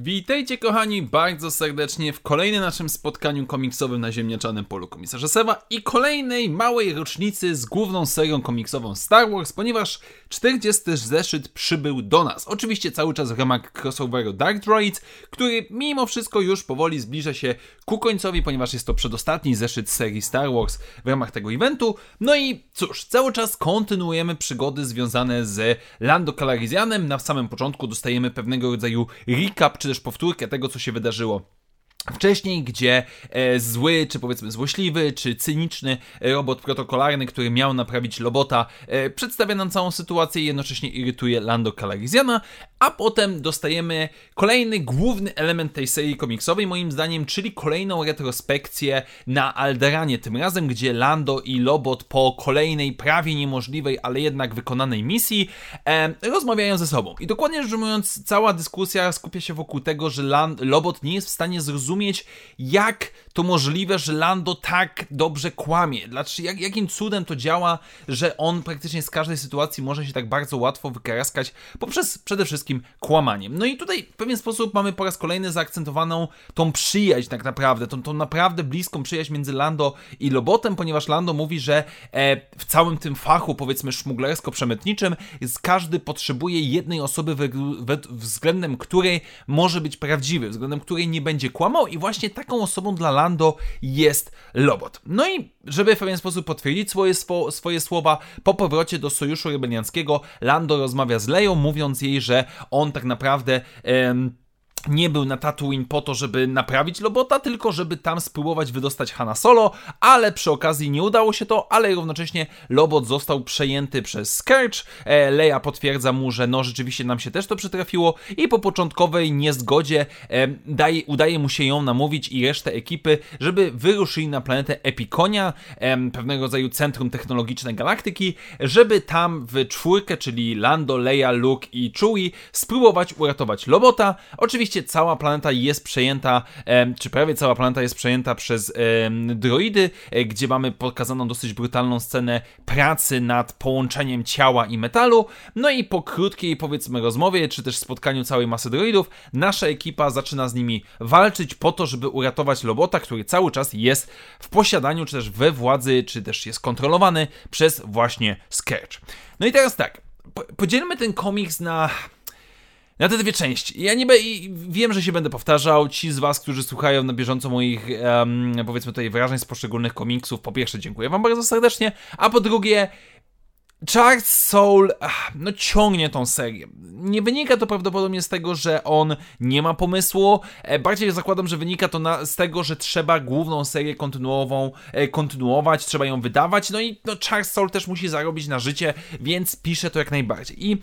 Witajcie kochani bardzo serdecznie w kolejnym naszym spotkaniu komiksowym na ziemniaczanym polu komisarza Sewa i kolejnej małej rocznicy z główną serią komiksową Star Wars, ponieważ 40 zeszyt przybył do nas. Oczywiście cały czas w ramach crossoveru Dark Droids, który mimo wszystko już powoli zbliża się ku końcowi, ponieważ jest to przedostatni zeszyt serii Star Wars w ramach tego eventu. No i cóż, cały czas kontynuujemy przygody związane z Lando Calrissianem. Na samym początku dostajemy pewnego rodzaju recap, czy też powtórkę tego, co się wydarzyło wcześniej, gdzie e, zły, czy powiedzmy złośliwy, czy cyniczny robot protokolarny, który miał naprawić Lobota, e, przedstawia nam całą sytuację i jednocześnie irytuje Lando Calrissiana, a potem dostajemy kolejny główny element tej serii komiksowej, moim zdaniem, czyli kolejną retrospekcję na Alderanie, tym razem, gdzie Lando i Lobot po kolejnej prawie niemożliwej, ale jednak wykonanej misji e, rozmawiają ze sobą. I dokładnie rzecz ujmując, cała dyskusja skupia się wokół tego, że Lobot nie jest w stanie zrozumieć, jak to możliwe, że Lando tak dobrze kłamie. Dlaczego, jak, jakim cudem to działa, że on praktycznie z każdej sytuacji może się tak bardzo łatwo wykaraskać poprzez przede wszystkim kłamaniem. No i tutaj w pewien sposób mamy po raz kolejny zaakcentowaną tą przyjaźń tak naprawdę, tą, tą naprawdę bliską przyjaźń między Lando i Lobotem, ponieważ Lando mówi, że e, w całym tym fachu, powiedzmy szmuglersko-przemytniczym, każdy potrzebuje jednej osoby we, we, względem której może być prawdziwy, względem której nie będzie kłamał i właśnie taką osobą dla Lando jest Lobot. No i żeby w pewien sposób potwierdzić swoje, swo, swoje słowa, po powrocie do Sojuszu Rebelianckiego Lando rozmawia z Leją, mówiąc jej, że on tak naprawdę... Em, nie był na Tatooine po to, żeby naprawić Lobota, tylko żeby tam spróbować wydostać Hanna Solo, ale przy okazji nie udało się to, ale równocześnie Lobot został przejęty przez Scourge. E, Leia potwierdza mu, że no rzeczywiście nam się też to przytrafiło i po początkowej niezgodzie e, daje, udaje mu się ją namówić i resztę ekipy, żeby wyruszyli na planetę Epikonia, e, pewnego rodzaju centrum technologiczne galaktyki, żeby tam w czwórkę, czyli Lando, Leia, Luke i Chewie spróbować uratować Lobota. Oczywiście Cała planeta jest przejęta, czy prawie cała planeta jest przejęta przez droidy, e, gdzie mamy pokazaną dosyć brutalną scenę pracy nad połączeniem ciała i metalu. No i po krótkiej, powiedzmy, rozmowie, czy też spotkaniu całej masy droidów, nasza ekipa zaczyna z nimi walczyć po to, żeby uratować Lobota, który cały czas jest w posiadaniu, czy też we władzy, czy też jest kontrolowany przez właśnie Scourge. No i teraz tak, podzielmy ten komiks na na te dwie części. Ja niby wiem, że się będę powtarzał. Ci z Was, którzy słuchają na bieżąco moich, um, powiedzmy tutaj, wyrażeń z poszczególnych komiksów, po pierwsze dziękuję Wam bardzo serdecznie, a po drugie, Charles Soul no ciągnie tą serię. Nie wynika to prawdopodobnie z tego, że on nie ma pomysłu. E, bardziej zakładam, że wynika to na, z tego, że trzeba główną serię kontynuową e, kontynuować, trzeba ją wydawać. No i no, Charles Soul też musi zarobić na życie, więc pisze to jak najbardziej. I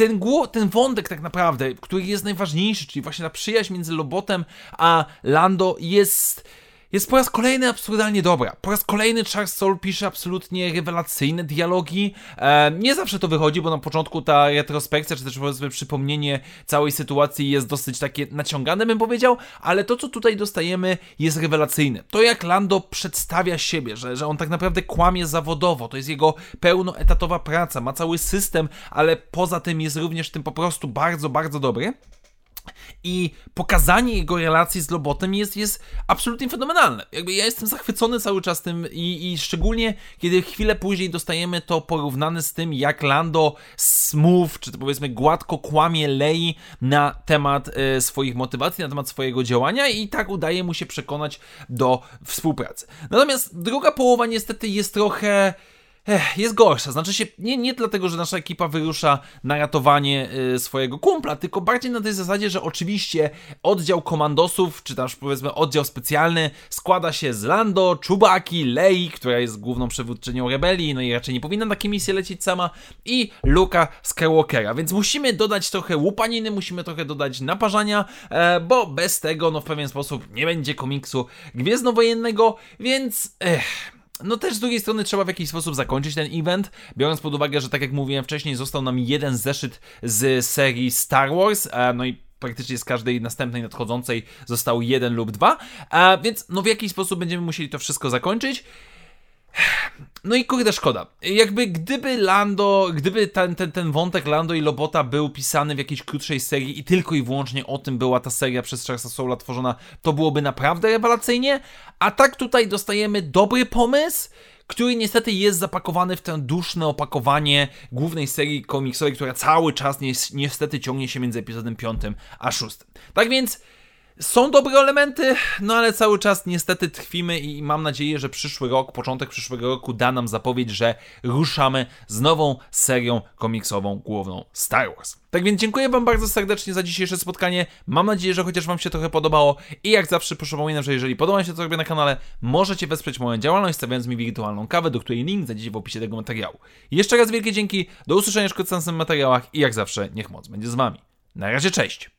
ten, ten wątek tak naprawdę, który jest najważniejszy, czyli właśnie ta przyjaźń między Lobotem a Lando jest jest po raz kolejny absurdalnie dobra. Po raz kolejny Charles Soul pisze absolutnie rewelacyjne dialogi. E, nie zawsze to wychodzi, bo na początku ta retrospekcja, czy też powiedzmy przypomnienie całej sytuacji jest dosyć takie naciągane, bym powiedział, ale to, co tutaj dostajemy, jest rewelacyjne. To, jak Lando przedstawia siebie, że, że on tak naprawdę kłamie zawodowo, to jest jego pełnoetatowa praca, ma cały system, ale poza tym jest również tym po prostu bardzo, bardzo dobry. I pokazanie jego relacji z Lobotem jest, jest absolutnie fenomenalne. Jakby ja jestem zachwycony cały czas tym i, i szczególnie kiedy chwilę później dostajemy to porównane z tym, jak Lando smooth, czy to powiedzmy gładko kłamie Lei na temat e, swoich motywacji, na temat swojego działania i tak udaje mu się przekonać do współpracy. Natomiast druga połowa niestety jest trochę Ech, jest gorsza. Znaczy się nie, nie dlatego, że nasza ekipa wyrusza na ratowanie y, swojego kumpla, tylko bardziej na tej zasadzie, że oczywiście oddział komandosów, czy też powiedzmy oddział specjalny składa się z Lando, Czubaki, Lei, która jest główną przywódczynią rebelii, no i raczej nie powinna na takie misje lecieć sama, i Luka Skywalkera. Więc musimy dodać trochę łupaniny, musimy trochę dodać naparzania, e, bo bez tego, no w pewien sposób nie będzie komiksu gwiezdnowojennego, więc... Ech, no też z drugiej strony trzeba w jakiś sposób zakończyć ten event, biorąc pod uwagę, że tak jak mówiłem wcześniej, został nam jeden zeszyt z serii Star Wars, no i praktycznie z każdej następnej nadchodzącej został jeden lub dwa, a więc no w jakiś sposób będziemy musieli to wszystko zakończyć. No i kurde, szkoda. Jakby gdyby Lando, gdyby ten, ten, ten wątek Lando i Lobota był pisany w jakiejś krótszej serii i tylko i wyłącznie o tym była ta seria przez Charlesa Soula tworzona, to byłoby naprawdę rewelacyjnie. A tak tutaj dostajemy dobry pomysł, który niestety jest zapakowany w ten duszne opakowanie głównej serii komiksowej, która cały czas niestety ciągnie się między epizodem 5 a 6. Tak więc są dobre elementy, no ale cały czas niestety trwimy i mam nadzieję, że przyszły rok, początek przyszłego roku da nam zapowiedź, że ruszamy z nową serią komiksową główną Star Wars. Tak więc dziękuję Wam bardzo serdecznie za dzisiejsze spotkanie. Mam nadzieję, że chociaż Wam się trochę podobało i jak zawsze przypominam, że jeżeli podoba się to, co robię na kanale, możecie wesprzeć moją działalność stawiając mi wirtualną kawę, do której link znajdziecie w opisie tego materiału. Jeszcze raz wielkie dzięki, do usłyszenia w następnych materiałach i jak zawsze niech moc będzie z Wami. Na razie, cześć!